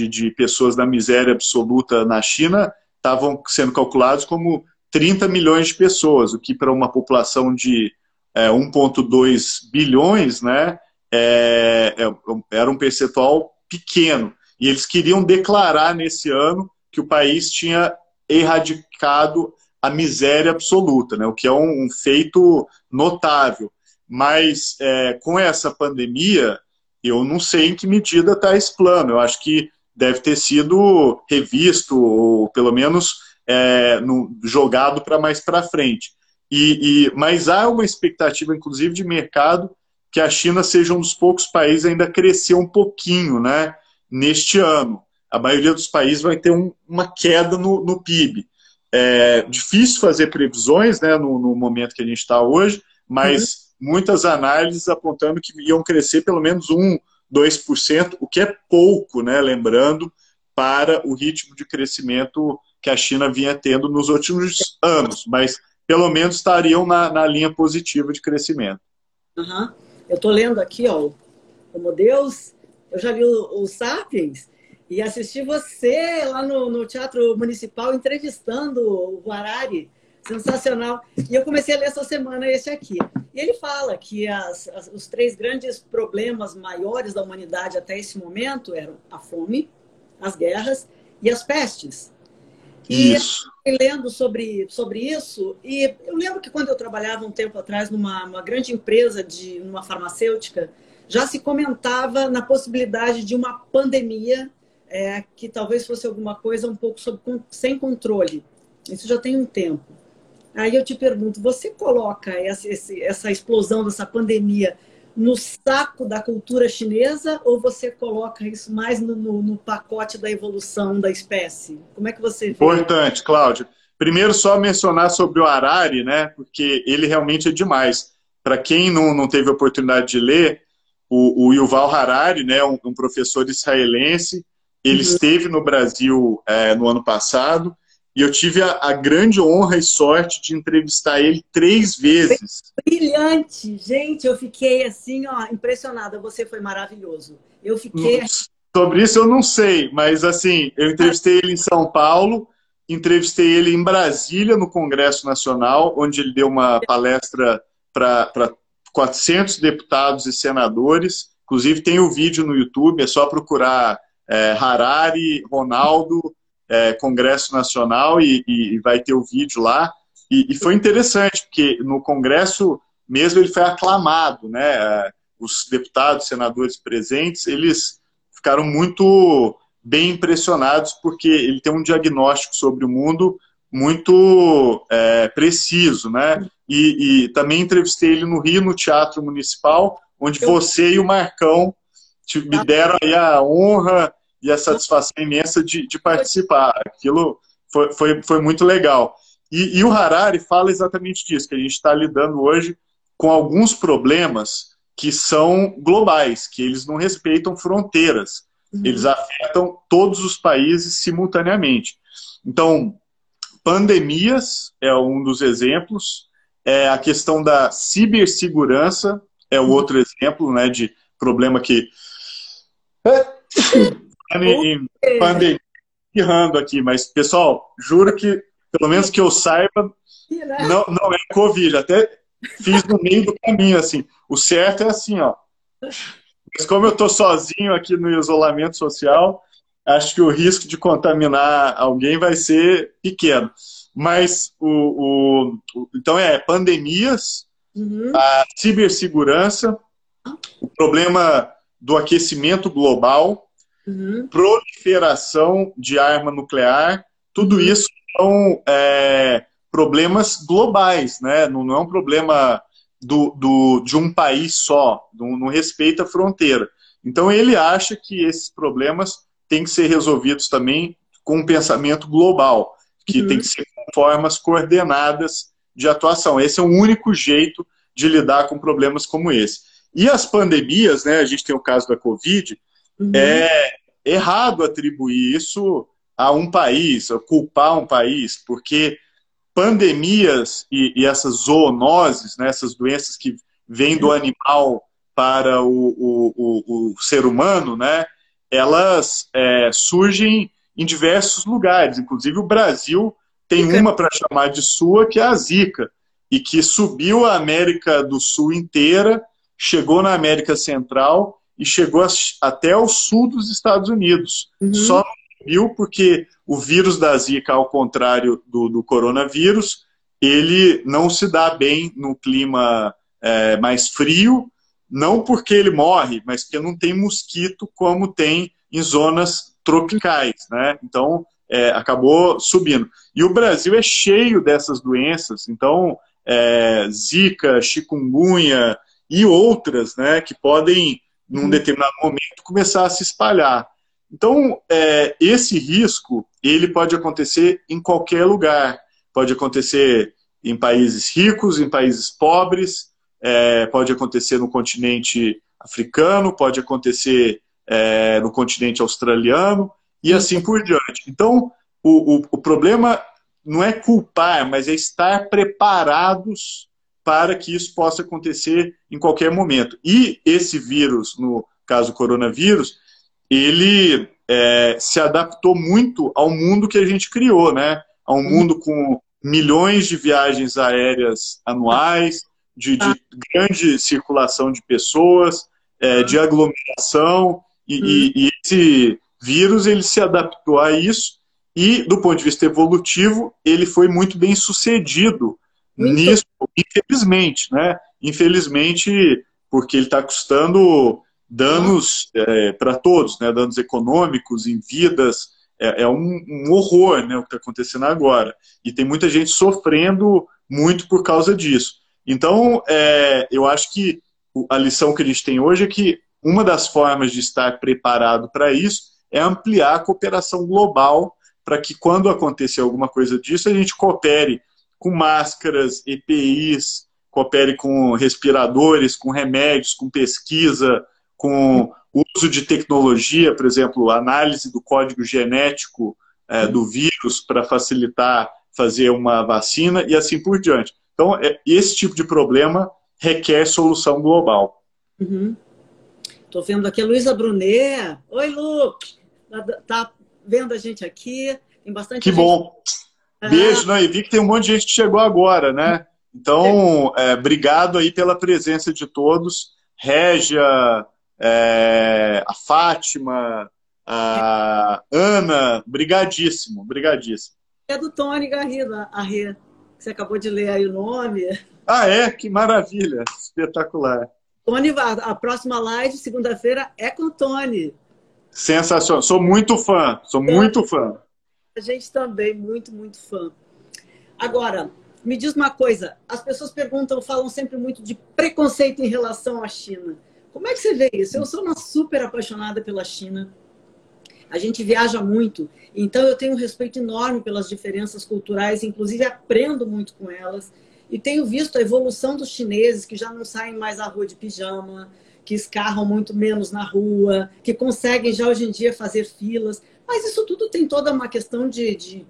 de, de pessoas da miséria absoluta na China estavam sendo calculados como 30 milhões de pessoas, o que para uma população de é, 1,2 bilhões, né, é, é, era um percentual pequeno. E eles queriam declarar nesse ano que o país tinha erradicado a miséria absoluta, né, o que é um, um feito notável. Mas é, com essa pandemia, eu não sei em que medida está esse plano. Eu acho que deve ter sido revisto, ou pelo menos é, no, jogado para mais para frente. E, e, mas há uma expectativa, inclusive, de mercado que a China seja um dos poucos países ainda a crescer um pouquinho né, neste ano. A maioria dos países vai ter um, uma queda no, no PIB. É difícil fazer previsões né, no, no momento que a gente está hoje, mas uhum. muitas análises apontando que iam crescer pelo menos 1, 2%, o que é pouco, né, lembrando, para o ritmo de crescimento que a China vinha tendo nos últimos anos, mas pelo menos estariam na, na linha positiva de crescimento. Uhum. Eu estou lendo aqui, ó, como Deus, eu já vi o, o Sapiens e assisti você lá no, no Teatro Municipal entrevistando o Harari. Sensacional. E eu comecei a ler essa semana esse aqui. E ele fala que as, as, os três grandes problemas maiores da humanidade até esse momento eram a fome, as guerras e as pestes. E isso. eu lendo sobre, sobre isso, e eu lembro que quando eu trabalhava um tempo atrás numa grande empresa, de uma farmacêutica, já se comentava na possibilidade de uma pandemia é, que talvez fosse alguma coisa um pouco sob, sem controle. Isso já tem um tempo. Aí eu te pergunto, você coloca essa, essa explosão dessa pandemia no saco da cultura chinesa ou você coloca isso mais no, no, no, pacote da evolução da espécie? Como é que você vê? Importante, Cláudio. Primeiro, só mencionar sobre o Harari, né? Porque ele realmente é demais. Para quem não, não teve oportunidade de ler, o, o Yuval Harari, né, um, um professor israelense, ele uhum. esteve no Brasil é, no ano passado e eu tive a, a, grande honra e sorte de entrevistar ele três vezes. Brilhante! Gente, eu fiquei assim, ó, impressionada. Você foi maravilhoso. Eu fiquei. Sobre isso eu não sei, mas assim, eu entrevistei ele em São Paulo, entrevistei ele em Brasília, no Congresso Nacional, onde ele deu uma palestra para 400 deputados e senadores. Inclusive, tem o vídeo no YouTube, é só procurar é, Harari, Ronaldo, é, Congresso Nacional e, e, vai ter o vídeo lá. E, e, foi interessante, porque no Congresso mesmo ele foi aclamado, né? É, os deputados, senadores presentes, eles ficaram muito bem impressionados porque ele tem um diagnóstico sobre o mundo muito é, preciso, né? E, e, também entrevistei ele no Rio, no Teatro Municipal, onde você e o Marcão me deram aí a honra e a satisfação imensa de, de participar. Aquilo foi, foi, foi muito legal. E, e, o Harari fala exatamente disso, que a gente está lidando hoje com alguns problemas que são globais, que eles não respeitam fronteiras. Uhum. Eles afetam todos os países simultaneamente. Então, pandemias é um dos exemplos, é a questão da cibersegurança é o uhum. outro exemplo né, de problema que em pandemia errando aqui, mas, pessoal, juro que, pelo menos que eu saiba, não, não é Covid. Até fiz no meio do caminho, assim. O certo é assim, ó. Mas como eu tô sozinho aqui no isolamento social, acho que o risco de contaminar alguém vai ser pequeno. Mas o, o, o então é pandemias, uhum. a cibersegurança, o problema do aquecimento global, uhum. proliferação de arma nuclear, tudo uhum. isso são é, problemas globais, né? Não, não, é um problema do, do, de um país só, não, não respeita a fronteira. Então ele acha que esses problemas têm que ser resolvidos também com um pensamento global, que uhum. tem que ser com formas coordenadas de atuação. Esse é o único jeito de lidar com problemas como esse. E as pandemias, né? A gente tem o caso da Covid, uhum. é, errado atribuir isso a um país, culpar um país, porque pandemias e, e essas zoonoses, né, essas doenças que vêm do animal para o, o, o, o ser humano, né, elas é, surgem em diversos lugares. Inclusive o Brasil tem uma para chamar de sua, que é a Zika, e que subiu a América do Sul inteira, chegou na América Central e chegou até o sul dos Estados Unidos. Uhum. Só não subiu porque o vírus da Zika, ao contrário do, do coronavírus, ele não se dá bem no clima é, mais frio, não porque ele morre, mas porque não tem mosquito como tem em zonas tropicais, né? Então, é, acabou subindo. E o Brasil é cheio dessas doenças, então, é, Zika, chikungunya e outras, né, que podem, num uhum. determinado momento, começar a se espalhar. Então, é, esse risco, ele pode acontecer em qualquer lugar. Pode acontecer em países ricos, em países pobres, é, pode acontecer no continente africano, pode acontecer é, no continente australiano, e assim por diante. Então, o, o, o problema não é culpar, mas é estar preparados para que isso possa acontecer em qualquer momento. E esse vírus, no caso coronavírus, ele é, se adaptou muito ao mundo que a gente criou, né? A um mundo com milhões de viagens aéreas anuais, de, de grande circulação de pessoas, é, de aglomeração, e, e, e esse vírus ele se adaptou a isso e, do ponto de vista evolutivo, ele foi muito bem sucedido. Nisso, infelizmente, né? Infelizmente, porque ele está custando danos é, para todos, né? Danos econômicos, em vidas. É, é um, um, horror, né? O que está acontecendo agora. E tem muita gente sofrendo muito por causa disso. Então, é, eu acho que a lição que a gente tem hoje é que uma das formas de estar preparado para isso é ampliar a cooperação global para que quando acontecer alguma coisa disso, a gente coopere com máscaras, EPIs, coopere com respiradores, com remédios, com pesquisa, com uso de tecnologia, por exemplo, análise do código genético é, do vírus para facilitar fazer uma vacina e assim por diante. Então, é, esse tipo de problema requer solução global. Estou uhum. vendo aqui a Luísa Brunet. Oi, Lu! Tá vendo a gente aqui. Tem bastante Que gente... bom. Beijo, né? E vi que tem um monte de gente que chegou agora, né? Então, é, obrigado aí pela presença de todos. Régia, é, a Fátima, a Ana, brigadíssimo, brigadíssimo. É do Tony Garrido, a Rê, que você acabou de ler aí o nome. Ah, é? Que maravilha, espetacular. Tony, a próxima live, segunda-feira, é com o Tony. Sensacional. Sou muito fã, sou muito fã. A gente também, muito, muito fã. Agora, me diz uma coisa: as pessoas perguntam, falam sempre muito de preconceito em relação à China. Como é que você vê isso? Eu sou uma super apaixonada pela China. A gente viaja muito, então eu tenho um respeito enorme pelas diferenças culturais, inclusive aprendo muito com elas. E tenho visto a evolução dos chineses que já não saem mais à rua de pijama, que escarram muito menos na rua, que conseguem já hoje em dia fazer filas. Mas isso tudo tem toda uma questão de, de,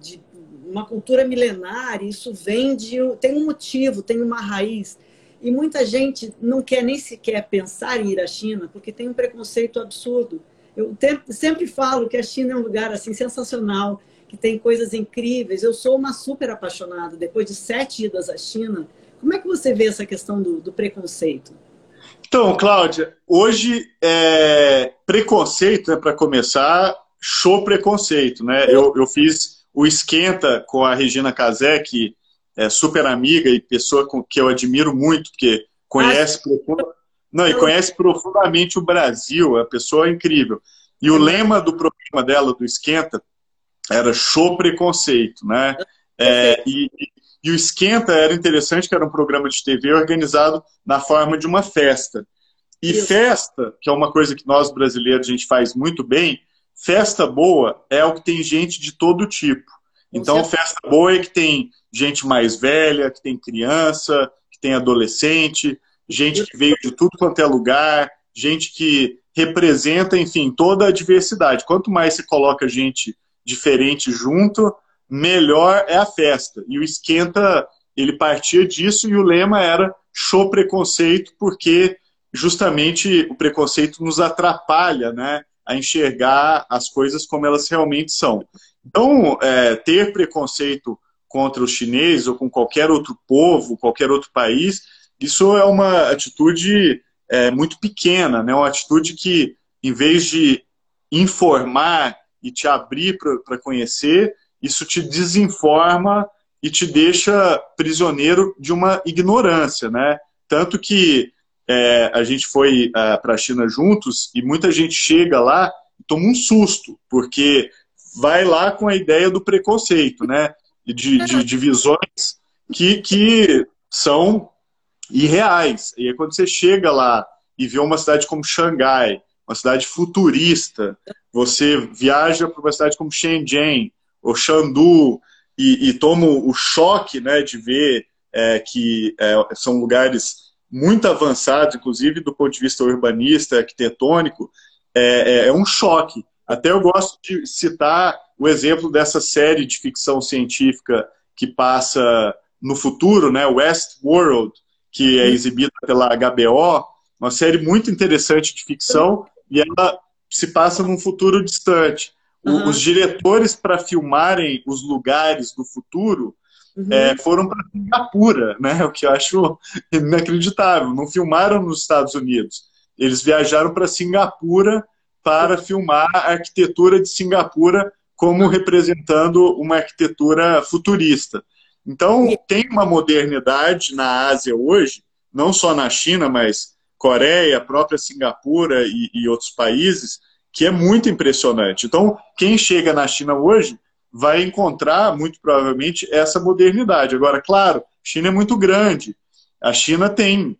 de uma cultura milenar, isso vem de. tem um motivo, tem uma raiz. E muita gente não quer nem sequer pensar em ir à China, porque tem um preconceito absurdo. Eu sempre falo que a China é um lugar assim sensacional, que tem coisas incríveis. Eu sou uma super apaixonada. Depois de sete idas à China, como é que você vê essa questão do, do preconceito? Então, Cláudia, hoje é preconceito, né, para começar, show preconceito, né? Eu, eu fiz o esquenta com a Regina Casé, que é super amiga e pessoa com que eu admiro muito, porque conhece não, e conhece profundamente o Brasil, é uma pessoa incrível. E o lema do programa dela, do Esquenta, era show preconceito, né? É, e, e o Esquenta era interessante, que era um programa de TV organizado na forma de uma festa. E Isso. festa, que é uma coisa que nós brasileiros a gente faz muito bem, festa boa é o que tem gente de todo tipo. Então, festa boa é que tem gente mais velha, que tem criança, que tem adolescente, gente que veio de tudo quanto é lugar, gente que representa, enfim, toda a diversidade. Quanto mais se coloca gente diferente junto, melhor é a festa. E o Esquenta, ele partia disso e o lema era show preconceito, porque justamente o preconceito nos atrapalha, né? A enxergar as coisas como elas realmente são. Então, é, ter preconceito contra os chineses ou com qualquer outro povo, qualquer outro país, isso é uma atitude é, muito pequena, né? Uma atitude que, em vez de informar e te abrir para conhecer, isso te desinforma e te deixa prisioneiro de uma ignorância, né? Tanto que é, a gente foi é, para a China juntos e muita gente chega lá e toma um susto, porque vai lá com a ideia do preconceito, né? De, de, de visões que, que são irreais. E aí quando você chega lá e vê uma cidade como Xangai, uma cidade futurista, você viaja para uma cidade como Shenzhen ou Chengdu e, e toma o choque né, de ver é, que é, são lugares muito avançados, inclusive do ponto de vista urbanista, arquitetônico, é, é, é um choque. Até eu gosto de citar o exemplo dessa série de ficção científica que passa no futuro, né, Westworld, que é exibida pela HBO, uma série muito interessante de ficção, e ela se passa num futuro distante. Uhum. Os diretores, para filmarem os lugares do futuro, uhum. é, foram para Singapura, né? o que eu acho inacreditável. Não filmaram nos Estados Unidos. Eles viajaram para Singapura para filmar a arquitetura de Singapura como representando uma arquitetura futurista. Então, tem uma modernidade na Ásia hoje, não só na China, mas Coreia, própria Singapura e, e outros países, que é muito impressionante. Então, quem chega na China hoje vai encontrar, muito provavelmente, essa modernidade. Agora, claro, a China é muito grande. A China tem,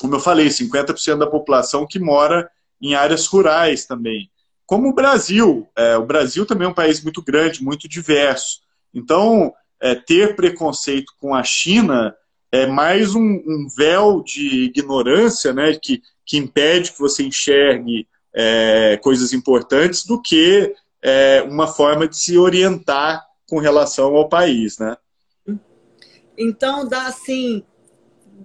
como eu falei, 50% da população que mora em áreas rurais também. Como o Brasil. É, o Brasil também é um país muito grande, muito diverso. Então, é, ter preconceito com a China é mais um, um, véu de ignorância né, que, que impede que você enxergue é, coisas importantes do que é, uma forma de se orientar com relação ao país. Né? Então, dá assim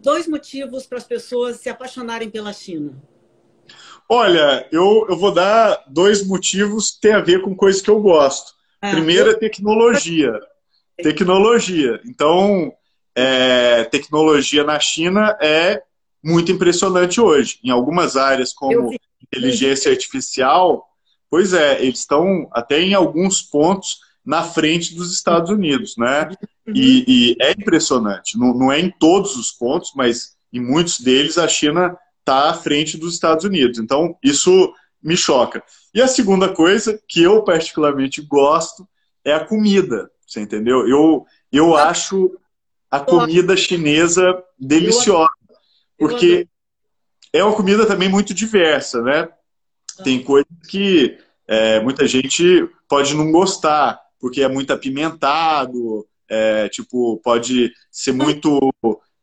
dois motivos para as pessoas se apaixonarem pela China. Olha, eu, eu vou dar dois motivos que têm a ver com coisas que eu gosto. Ah, Primeiro eu... é tecnologia tecnologia. Então, é, tecnologia na China é muito impressionante hoje. Em algumas áreas, como inteligência artificial, pois é, eles estão até em alguns pontos na frente dos Estados Unidos, né? Uhum. E, e é impressionante. Não, não, é em todos os pontos, mas em muitos deles a China está à frente dos Estados Unidos. Então, isso me choca. E a segunda coisa que eu particularmente gosto é a comida. Você entendeu? Eu, eu acho a comida chinesa deliciosa. Porque é uma comida também muito diversa, né? Tem ah. coisas que é, muita gente pode não gostar, porque é muito apimentado, é, tipo, pode ser muito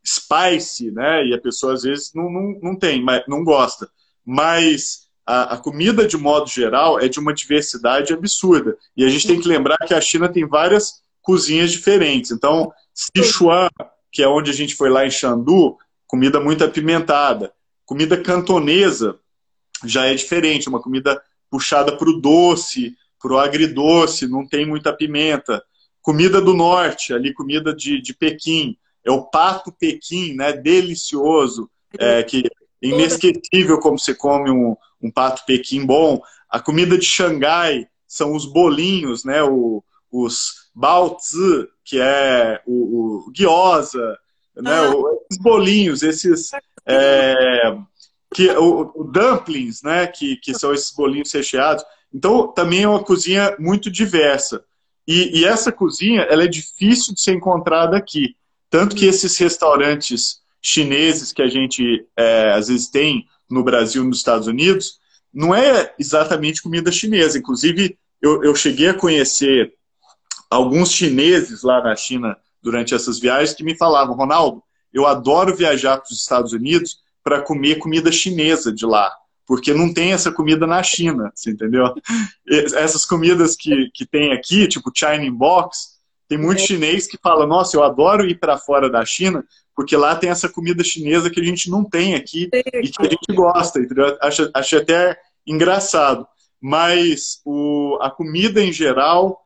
spicy, né? E a pessoa às vezes não, não, não tem, não gosta. Mas a, a, comida, de modo geral, é de uma diversidade absurda. E a gente tem que lembrar que a China tem várias cozinhas diferentes. Então, Sichuan, que é onde a gente foi lá em Xandu, comida muito apimentada. Comida cantonesa já é diferente, uma comida puxada para o doce, para o agridoce, não tem muita pimenta. Comida do norte, ali comida de, de Pequim, é o pato Pequim, né? Delicioso, é, que é inesquecível como você come um, um pato Pequim bom. A comida de Xangai são os bolinhos, né? O, os Baozi, que é o, o gyoza, né? Ah. os bolinhos, esses é, que o, o, dumplings, né? Que, que são esses bolinhos recheados. Então também é uma cozinha muito diversa. E, e essa cozinha ela é difícil de ser encontrada aqui, tanto que esses restaurantes chineses que a gente é, às vezes tem no Brasil, nos Estados Unidos, não é exatamente comida chinesa. Inclusive, eu, eu cheguei a conhecer alguns chineses lá na China durante essas viagens que me falavam, Ronaldo, eu adoro viajar para os Estados Unidos para comer comida chinesa de lá, porque não tem essa comida na China, você entendeu? Essas comidas que, que tem aqui, tipo China Box, tem muito é. chinês que fala, nossa, eu adoro ir para fora da China, porque lá tem essa comida chinesa que a gente não tem aqui e que a gente gosta, entendeu? Acho, acho até engraçado. Mas o, a comida em geral,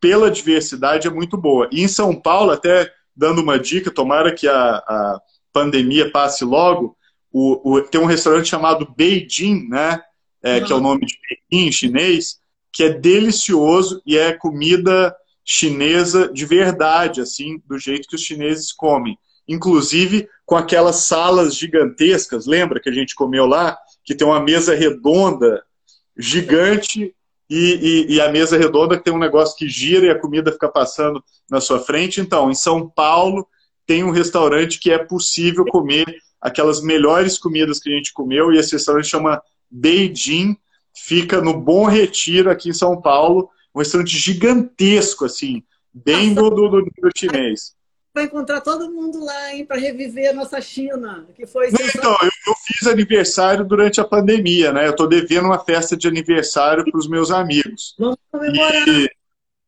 pela diversidade, é muito boa. E em São Paulo, até dando uma dica, tomara que a, a pandemia passe logo, o, o, tem um restaurante chamado Beijing, né? É, uhum. Que é o nome de Pequim, chinês, que é delicioso e é comida chinesa de verdade, assim, do jeito que os chineses comem. Inclusive com aquelas salas gigantescas, lembra que a gente comeu lá? Que tem uma mesa redonda, gigante, e, e, e, a mesa redonda que tem um negócio que gira e a comida fica passando na sua frente. Então, em São Paulo, tem um restaurante que é possível comer aquelas melhores comidas que a gente comeu, e esse restaurante chama Beijing, fica no Bom Retiro, aqui em São Paulo, um restaurante gigantesco, assim, bem do, do, do, do chinês. Vai encontrar todo mundo lá, hein, para reviver a nossa China, que foi... Então, eu, eu, fiz aniversário durante a pandemia, né? Eu estou devendo uma festa de aniversário para os meus amigos. Vamos comemorar. E,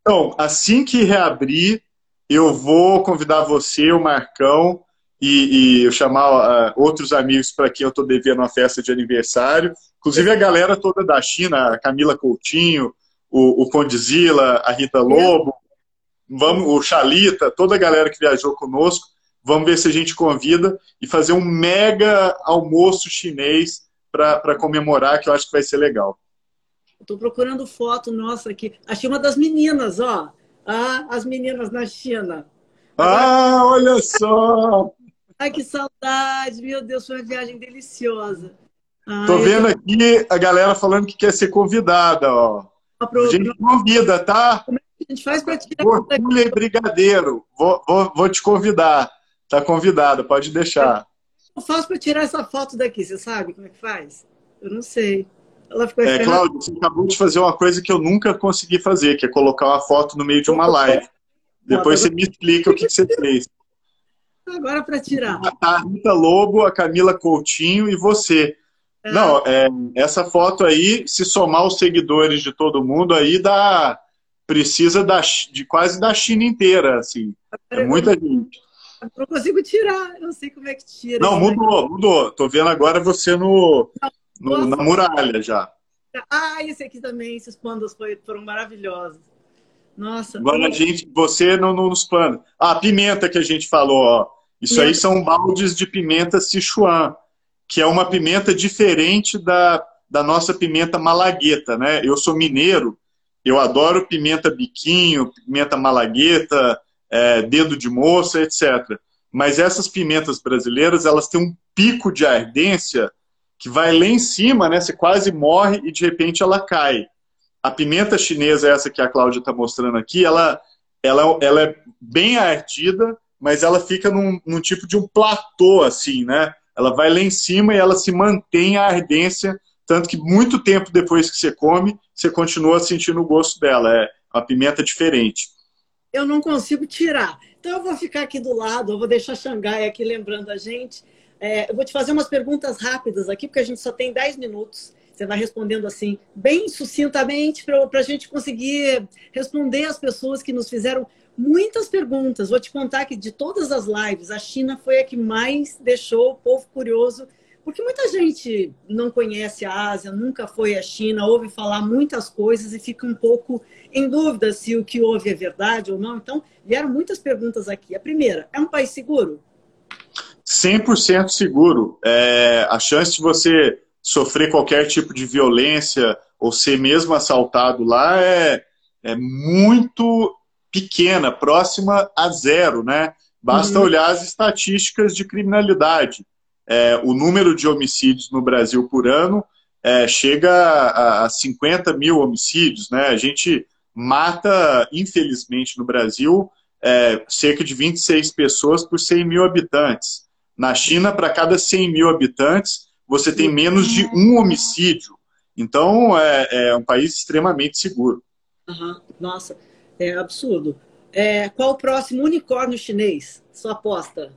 então, assim que reabrir, eu vou convidar você, o Marcão, e, e eu chamar uh, outros amigos para quem eu estou devendo uma festa de aniversário. Inclusive a galera toda da China, a Camila Coutinho, o, o Condzilla, a Rita Lobo, vamos, o Chalita, toda a galera que viajou conosco. Vamos ver se a gente convida e fazer um mega almoço chinês para comemorar, que eu acho que vai ser legal. Estou procurando foto nossa aqui. Achei uma das meninas, ó. Ah, as meninas na China. Agora... Ah, olha só! Ai, que saudade! Meu Deus, foi uma viagem deliciosa. Ai, Tô vendo aqui a galera falando que quer ser convidada, ó. A gente convida, tá? Como é a gente faz para tirar Orgulho e Brigadeiro. Vou, vou, vou te convidar. Tá convidada, pode deixar. Eu faço para tirar essa foto daqui, você sabe como é que faz? Eu não sei. Ela ficou é, Cláudio, você acabou de fazer uma coisa que eu nunca consegui fazer, que é colocar uma foto no meio de uma live. Depois você me explica o que você fez. Agora para tirar. A Rita Lobo, a Camila Coutinho e você. É. Não, é, essa foto aí, se somar os seguidores de todo mundo aí, dá, precisa da, de quase da China inteira, assim. É muita gente. Eu não consigo tirar, eu não sei como é que tira. Não, mudou, daqui. mudou. Tô vendo agora você no, no na muralha já. Ah, esse aqui também, esses pandas foram maravilhosos. Nossa. Agora a gente, você no, no, nos panos. Ah, a pimenta que a gente falou, ó. Isso aí são baldes de pimenta Sichuan, que é uma pimenta diferente da, da nossa pimenta malagueta, né? Eu sou mineiro, eu adoro pimenta biquinho, pimenta malagueta, é, dedo de moça, etc. Mas essas pimentas brasileiras, elas têm um pico de ardência que vai lá em cima, né? Você quase morre e de repente ela cai. A pimenta chinesa, essa que a Cláudia está mostrando aqui, ela, ela, ela é bem ardida, mas ela fica num, num, tipo de um platô, assim, né? Ela vai lá em cima e ela se mantém a ardência, tanto que muito tempo depois que você come, você continua sentindo o gosto dela. É uma pimenta diferente. Eu não consigo tirar. Então eu vou ficar aqui do lado, eu vou deixar Xangai aqui lembrando a gente. É, eu vou te fazer umas perguntas rápidas aqui, porque a gente só tem 10 minutos. Você vai respondendo assim, bem sucintamente, para a gente conseguir responder as pessoas que nos fizeram muitas perguntas. Vou te contar que de todas as lives, a China foi a que mais deixou o povo curioso, porque muita gente não conhece a Ásia, nunca foi à China, ouve falar muitas coisas e fica um pouco em dúvida se o que ouve é verdade ou não. Então, vieram muitas perguntas aqui. A primeira, é um país seguro? 100% seguro. É, a chance de você sofrer qualquer tipo de violência ou ser mesmo assaltado lá é, é muito pequena, próxima a zero, né? Basta uhum. olhar as estatísticas de criminalidade. É, o número de homicídios no Brasil por ano é, chega a, a 50 mil homicídios, né? A gente mata, infelizmente, no Brasil, é, cerca de 26 pessoas por 100 mil habitantes. Na China, para cada 100 mil habitantes, você tem menos de um homicídio. Então, é, é um país extremamente seguro. Uhum. Nossa. É absurdo. É, qual o próximo unicórnio chinês? Sua aposta?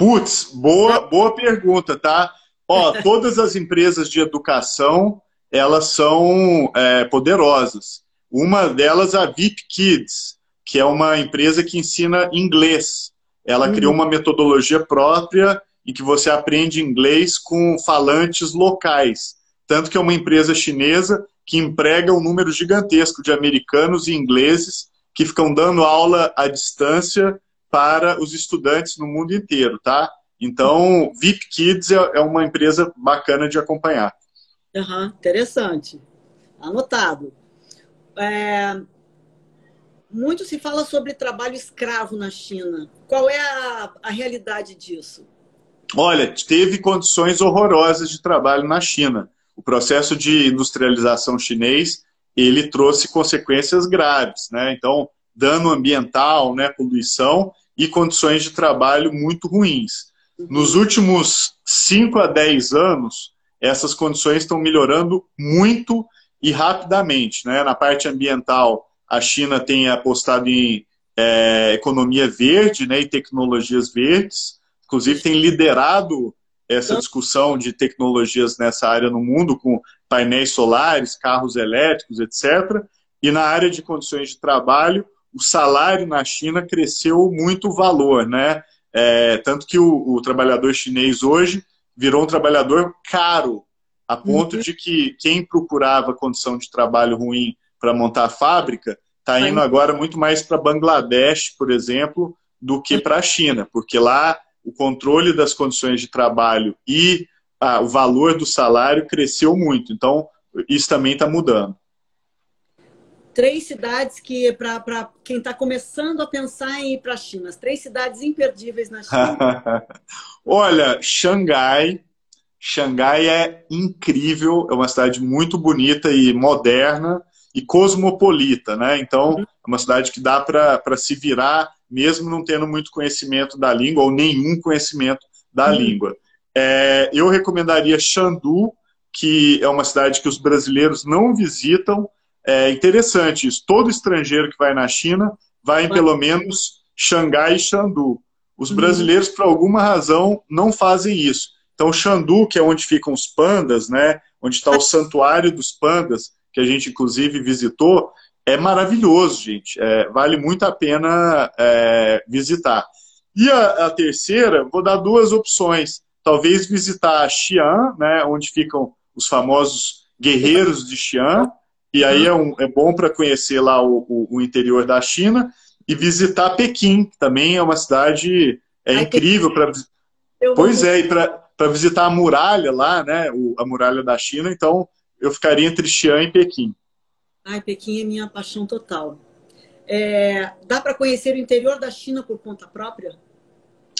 Putz, boa, boa pergunta, tá? Ó, todas as empresas de educação, elas são é, poderosas. Uma delas, a VIP Kids, que é uma empresa que ensina inglês. ela uhum. criou uma metodologia própria em que você aprende inglês com falantes locais. Tanto que é uma empresa chinesa que emprega um número gigantesco de americanos e ingleses que ficam dando aula à distância para os estudantes no mundo inteiro, tá? Então, VIP Kids é, é uma empresa bacana de acompanhar. Uhum, interessante. Anotado. É... Muito se fala sobre trabalho escravo na China. Qual é a, a realidade disso? Olha, teve condições horrorosas de trabalho na China. O processo de industrialização chinês ele trouxe consequências graves, né? Então, dano ambiental, né, poluição e condições de trabalho muito ruins. Nos últimos 5 a 10 anos, essas condições estão melhorando muito e rapidamente. Né? Na parte ambiental, a China tem apostado em é, economia verde né, e tecnologias verdes, inclusive tem liderado essa discussão de tecnologias nessa área no mundo, com painéis solares, carros elétricos, etc. E na área de condições de trabalho, o salário na China cresceu muito o valor, né? É, tanto que o, o, trabalhador chinês hoje virou um trabalhador caro, a ponto uhum. de que quem procurava condição de trabalho ruim para montar a fábrica está indo agora muito mais para Bangladesh, por exemplo, do que para a China, porque lá o controle das condições de trabalho e ah, o valor do salário cresceu muito. Então, isso também está mudando três cidades que, para quem está começando a pensar em ir para a China, as três cidades imperdíveis na China. Olha, Xangai. Xangai é incrível, é uma cidade muito bonita e moderna e cosmopolita, né? Então, uhum. é uma cidade que dá para se virar, mesmo não tendo muito conhecimento da língua ou nenhum conhecimento da uhum. língua. É, eu recomendaria Xandu, que é uma cidade que os brasileiros não visitam, é interessante isso. Todo estrangeiro que vai na China vai em pelo menos Xangai e Xandu. Os uhum. brasileiros, por alguma razão, não fazem isso. Então, Xandu, que é onde ficam os pandas, né? onde está o santuário dos pandas, que a gente inclusive visitou, é maravilhoso, gente. É, vale muito a pena é, visitar. E a, a, terceira, vou dar duas opções. Talvez visitar Xi'an, né, onde ficam os famosos guerreiros de Xi'an, e aí é, um, é bom para conhecer lá o, o, o, interior da China e visitar Pequim, que também é uma cidade é Ai, incrível para Pois é, e para visitar a muralha lá, né, o, a muralha da China, então eu ficaria entre Xi'an e Pequim. Ai, Pequim é minha paixão total. É, dá para conhecer o interior da China por conta própria?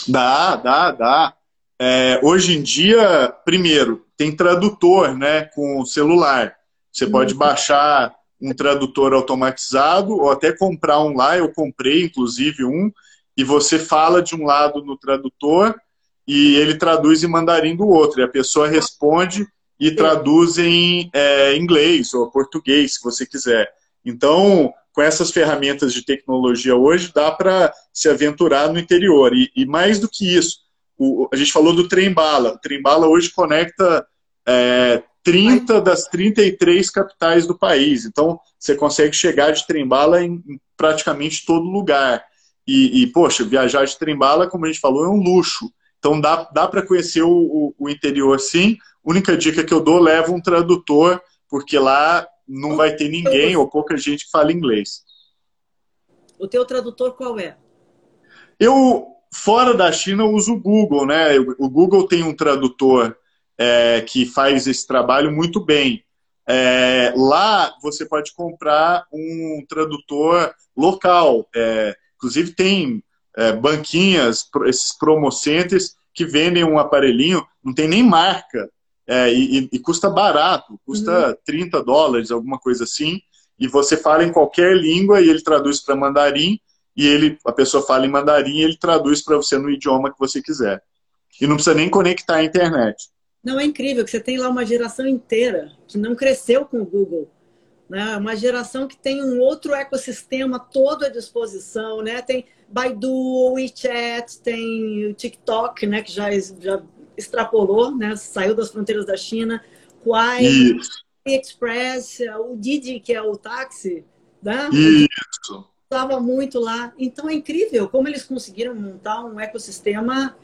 Dá, dá, dá. É, hoje em dia, primeiro, tem tradutor né, com celular. Você pode baixar um tradutor automatizado ou até comprar um lá. Eu comprei, inclusive, um. E você fala de um lado no tradutor e ele traduz em mandarim do outro. E a pessoa responde e traduz em é, inglês ou português, se você quiser. Então, com essas ferramentas de tecnologia hoje, dá para se aventurar no interior. E, e mais do que isso, o, a gente falou do trem-bala. O trem-bala hoje conecta é, 30 das 33 capitais do país. Então, você consegue chegar de trem-bala em, praticamente todo lugar. E, e, poxa, viajar de trem-bala, como a gente falou, é um luxo. Então, dá, dá para conhecer o, o, o, interior, sim. Única dica que eu dou, leva um tradutor, porque lá não vai ter ninguém ou pouca gente que fala inglês. O teu tradutor qual é? Eu, fora da China, uso o Google, né? O Google tem um tradutor é, que faz esse trabalho muito bem. É, lá você pode comprar um tradutor local. É, inclusive tem é, banquinhas, esses promocenters que vendem um aparelhinho, não tem nem marca, é, e, e, custa barato, custa uhum. 30 dólares, alguma coisa assim, e você fala em qualquer língua e ele traduz para mandarim, e ele, a pessoa fala em mandarim e ele traduz para você no idioma que você quiser. E não precisa nem conectar à internet. Não, é incrível que você tem lá uma geração inteira que não cresceu com o Google. Né? Uma geração que tem um outro ecossistema todo à disposição, né? Tem Baidu, WeChat, tem o TikTok, né? Que já, já extrapolou, né? Saiu das fronteiras da China. Quai, Express, o Didi, que é o táxi, né? Isso. usava muito lá. Então é incrível como eles conseguiram montar um ecossistema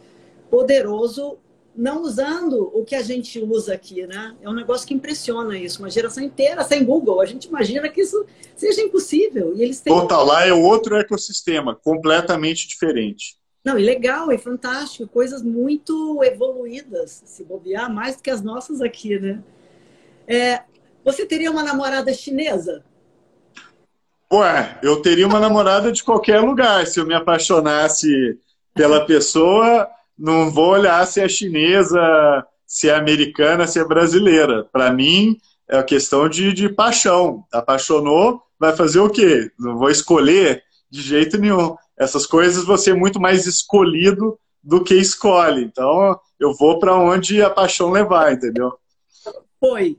poderoso, não usando o que a gente usa aqui, né? É um negócio que impressiona isso. Uma geração inteira sem Google. A gente imagina que isso seja impossível. E eles têm... Total, lá é outro ecossistema, completamente diferente. Não, e legal, é fantástico, coisas muito evoluídas, se bobear, mais do que as nossas aqui, né? É, você teria uma namorada chinesa? Ué, eu teria uma namorada de qualquer lugar. Se eu me apaixonasse pela pessoa, não vou olhar se é chinesa, se é americana, se é brasileira. Para mim, é a questão de, de paixão. Apaixonou, vai fazer o quê? Não vou escolher de jeito nenhum essas coisas você é muito mais escolhido do que escolhe. Então, eu vou para onde a paixão levar, entendeu? Foi.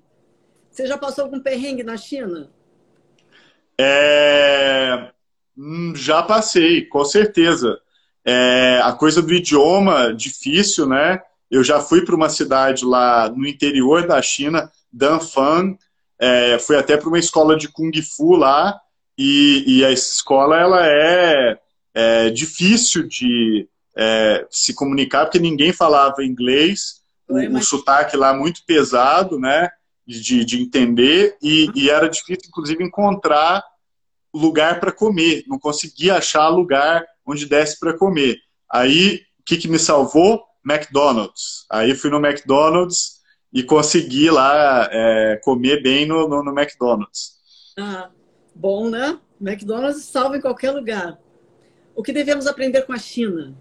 Você já passou algum perrengue na China? É... Hum, já passei, com certeza. É... A coisa do idioma, difícil, né? Eu já fui para uma cidade lá no interior da China, Danfang, é... fui até para uma escola de Kung Fu lá, e, e essa escola ela é é, difícil de é, se comunicar, porque ninguém falava inglês, o, o sotaque lá muito pesado, né, de, de entender, e, e era difícil, inclusive, encontrar lugar para comer, não conseguia achar lugar onde desse para comer. Aí, o que, que me salvou? McDonald's. Aí fui no McDonald's e consegui lá é, comer bem no, no, no McDonald's. Ah, bom, né? McDonald's salva em qualquer lugar. O que devemos aprender com a China?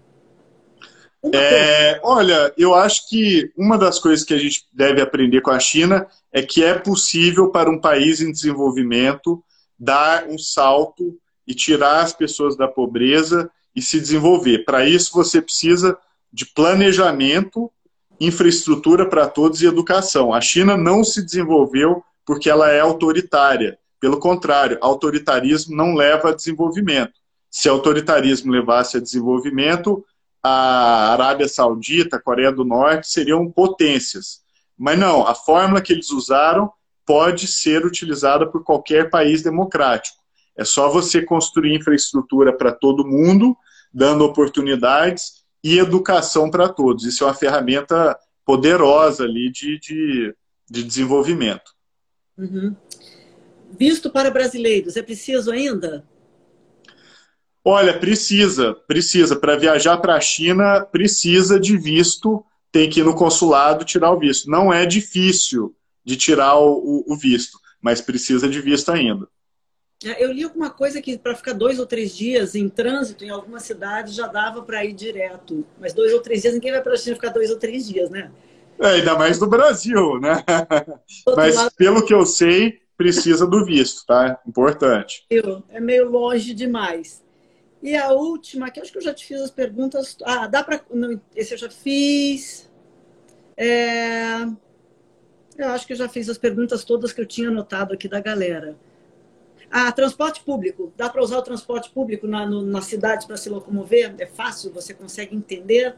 É, olha, eu acho que uma das coisas que a gente deve aprender com a China é que é possível para um país em desenvolvimento dar um salto e tirar as pessoas da pobreza e se desenvolver. Para isso, você precisa de planejamento, infraestrutura para todos e educação. A China não se desenvolveu porque ela é autoritária. Pelo contrário, autoritarismo não leva a desenvolvimento se autoritarismo levasse a desenvolvimento, a Arábia Saudita, a Coreia do Norte seriam potências. Mas não, a fórmula que eles usaram pode ser utilizada por qualquer país democrático. É só você construir infraestrutura para todo mundo, dando oportunidades e educação para todos. Isso é uma ferramenta poderosa ali de, de, de desenvolvimento. Uhum. Visto para brasileiros, é preciso ainda? Olha, precisa, precisa. Para viajar para a China, precisa de visto, tem que ir no consulado tirar o visto. Não é difícil de tirar o, o visto, mas precisa de visto ainda. É, eu li alguma coisa que para ficar dois ou três dias em trânsito em alguma cidade já dava para ir direto. Mas dois ou três dias, ninguém vai para a China ficar dois ou três dias, né? É, ainda mais no Brasil, né? Mas lado... pelo que eu sei, precisa do visto, tá? Importante. É meio longe demais. E a última, que acho que eu já te fiz as perguntas. Ah, dá para. Esse eu já fiz. É... Eu acho que eu já fiz as perguntas todas que eu tinha anotado aqui da galera. Ah, transporte público. Dá para usar o transporte público na, no, na cidade para se locomover? É fácil? Você consegue entender?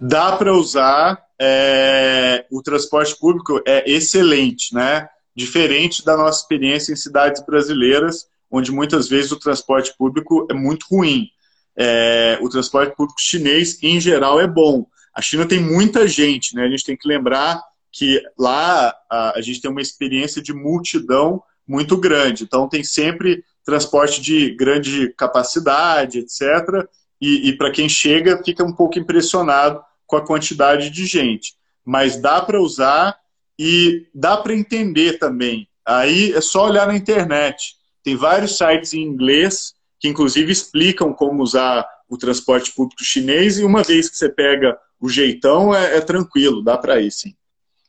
Dá para usar. É... O transporte público é excelente, né? Diferente da nossa experiência em cidades brasileiras onde muitas vezes o transporte público é muito ruim. É, o transporte público chinês, em geral, é bom. A China tem muita gente, né? A gente tem que lembrar que lá a, a gente tem uma experiência de multidão muito grande. Então, tem sempre transporte de grande capacidade, etc. E, e para quem chega, fica um pouco impressionado com a quantidade de gente. Mas dá para usar e dá para entender também. Aí é só olhar na internet. Tem vários sites em inglês que, inclusive, explicam como usar o transporte público chinês e uma vez que você pega o jeitão, é, é tranquilo, dá para ir, sim.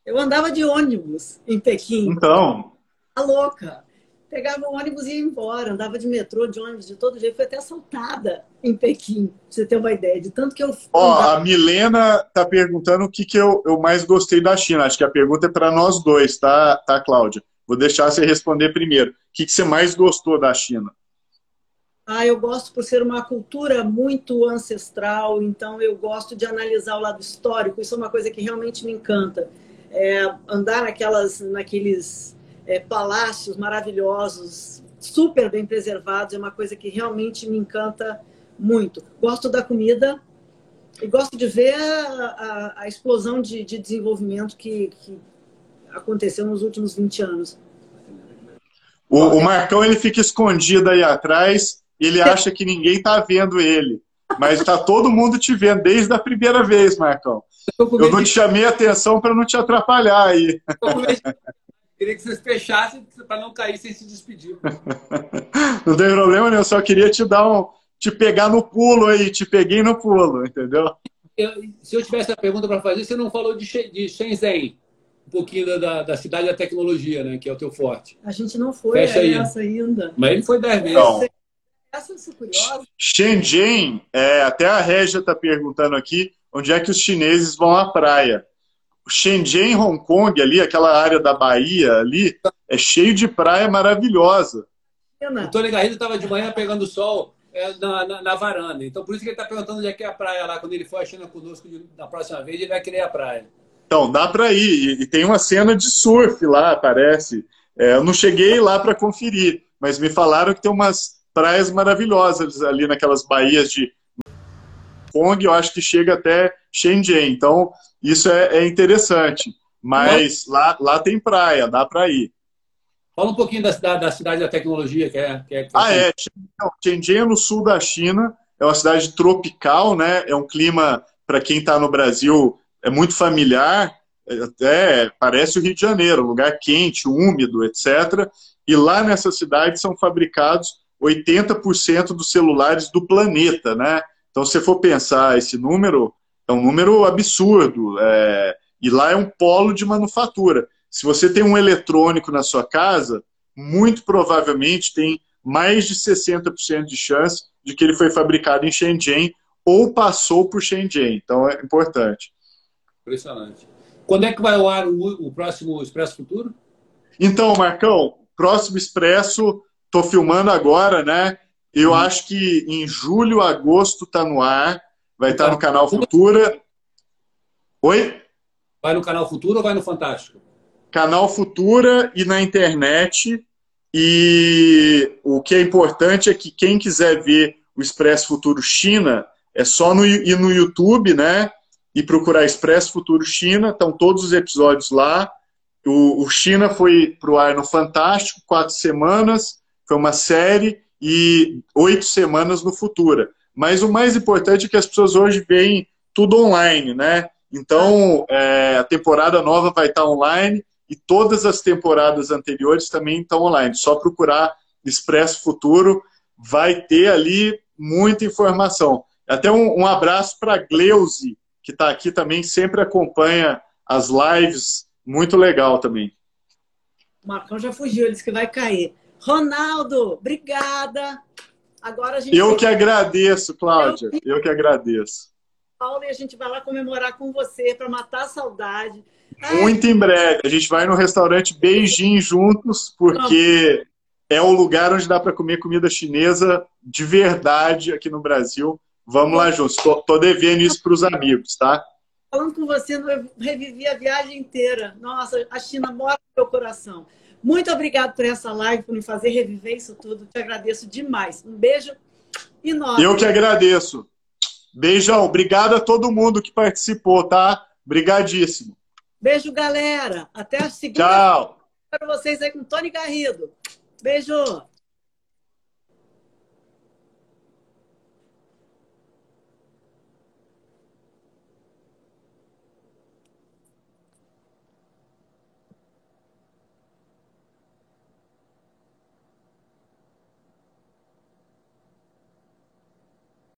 Eu andava de ônibus em Pequim. Então. Tá louca. Pegava o ônibus e ia embora. Andava de metrô, de ônibus, de todo jeito. Fui até assaltada em Pequim, pra você ter uma ideia. De tanto que eu. Ó, a Milena tá perguntando o que, que eu, eu mais gostei da China. Acho que a pergunta é para nós dois, tá, tá, Cláudia? Vou deixar você responder primeiro. O que, você mais gostou da China? Ah, eu gosto por ser uma cultura muito ancestral, então eu gosto de analisar o lado histórico. Isso é uma coisa que realmente me encanta. É, andar naquelas, naqueles é, palácios maravilhosos, super bem preservados, é uma coisa que realmente me encanta muito. Gosto da comida e gosto de ver a, a, a explosão de, de desenvolvimento que, que, aconteceu nos últimos 20 anos. O, o Marcão ele fica escondido aí atrás e ele acha que ninguém está vendo ele. Mas está todo mundo te vendo desde a primeira vez, Marcão. Eu não te chamei a atenção para não te atrapalhar aí. Queria que vocês fechassem para não cair sem se despedir. Não tem problema nenhum, eu só queria te dar um. te pegar no pulo aí, te peguei no pulo, entendeu? Eu, se eu tivesse a pergunta para fazer, você não falou de, de Shenzhen, um pouquinho da, da cidade da tecnologia, né? Que é o teu forte. A gente não foi Fecha a essa ainda. Mas ele foi dez vezes. Então, essa eu curiosa. Shenzhen, é, até a Régia está perguntando aqui, onde é que os chineses vão à praia. Shenzhen, Hong Kong, ali, aquela área da Bahia ali, é cheio de praia maravilhosa. O Tony Garrido estava de manhã pegando sol é, na, na, na, varanda. Então, por isso que ele está perguntando onde é que é a praia lá. Quando ele for achando conosco na próxima vez, ele vai querer a praia. Então, dá para ir. E, tem uma cena de surf lá, parece. É, eu não cheguei lá para conferir, mas me falaram que tem umas praias maravilhosas ali naquelas baías de Kong, eu acho que chega até Shenzhen. Então, isso é, é interessante. Mas lá, lá tem praia, dá para ir. Fala um pouquinho da cidade da, cidade da tecnologia, que é. Que é, que é ah, é. Shenzhen é no sul da China, é uma cidade tropical, né? É um clima, para quem está no Brasil, é muito familiar, até parece o Rio de Janeiro, lugar quente, úmido, etc. E lá nessa cidade são fabricados 80% dos celulares do planeta, né? Então, se você for pensar esse número, é um número absurdo. É... E lá é um polo de manufatura. Se você tem um eletrônico na sua casa, muito provavelmente tem mais de 60% de chance de que ele foi fabricado em Shenzhen ou passou por Shenzhen. Então, é importante. Impressionante. Quando é que vai ao ar o, o próximo Expresso Futuro? Então, Marcão, próximo Expresso, estou filmando agora, né? Eu hum. acho que em julho, agosto está no ar. Vai estar no canal Futura. Oi? Vai no canal Futura ou vai no Fantástico? Canal Futura e na internet. E o que é importante é que quem quiser ver o Expresso Futuro China, é só no, ir no YouTube, né? E procurar Expresso Futuro China. Estão todos os episódios lá. O, o China foi para o ar no Fantástico, quatro semanas. Foi uma série e oito semanas no Futura. Mas o mais importante é que as pessoas hoje veem tudo online, né? Então, é, a temporada nova vai estar online e todas as temporadas anteriores também estão online. Só procurar Expresso Futuro, vai ter ali muita informação. Até um, um abraço para Gleuze, que está aqui também, sempre acompanha as lives, muito legal também. O Marcão já fugiu, ele disse que vai cair. Ronaldo, obrigada. Agora a gente. Eu que agradeço, Cláudia. Eu que agradeço. Paulo, e a gente vai lá comemorar com você para matar a saudade. Muito em breve. A gente vai no restaurante Beijing juntos, porque é o lugar onde dá para comer comida chinesa de verdade aqui no Brasil. Vamos lá juntos. Tô, tô devendo isso para os amigos, tá? Falando com você, eu revivi a viagem inteira. Nossa, a China mora no meu coração. Muito obrigado por essa live, por me fazer reviver isso tudo. Te agradeço demais. Um beijo enorme. Eu que agradeço. Beijão. Obrigado a todo mundo que participou, tá? Obrigadíssimo. Beijo, galera. Até a segunda. Tchau. Para vocês aí com Tony Garrido. Beijo.